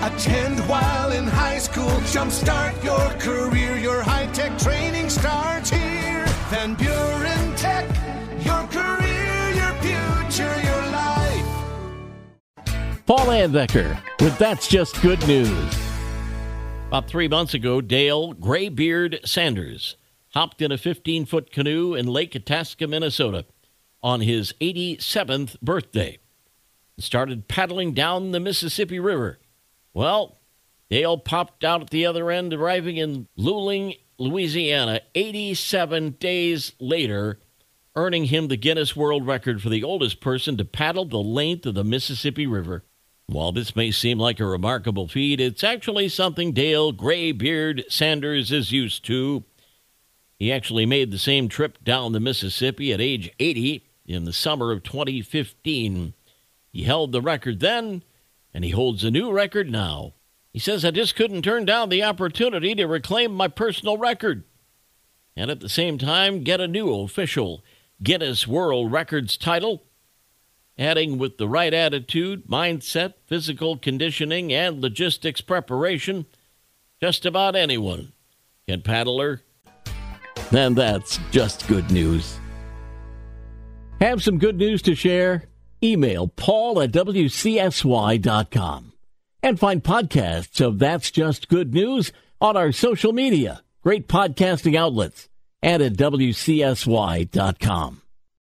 Attend while in high school. Jumpstart your career. Your high tech training starts here. Van Buren Tech. Your career, your future, your life. Paul Layendecker with That's Just Good News. About three months ago, Dale Grey Beard Sanders hopped in a 15 foot canoe in Lake Itasca, Minnesota on his 87th birthday and started paddling down the Mississippi River. Well, Dale popped out at the other end, arriving in Luling, Louisiana, 87 days later, earning him the Guinness World Record for the oldest person to paddle the length of the Mississippi River. While this may seem like a remarkable feat, it's actually something Dale Grey Beard Sanders is used to. He actually made the same trip down the Mississippi at age 80 in the summer of 2015. He held the record then, and he holds a new record now. He says, I just couldn't turn down the opportunity to reclaim my personal record and at the same time get a new official Guinness World Records title adding with the right attitude, mindset, physical conditioning, and logistics preparation, just about anyone can paddle her. And that's just good news. Have some good news to share? Email paul at wcsy.com and find podcasts of That's Just Good News on our social media, great podcasting outlets, and at wcsy.com.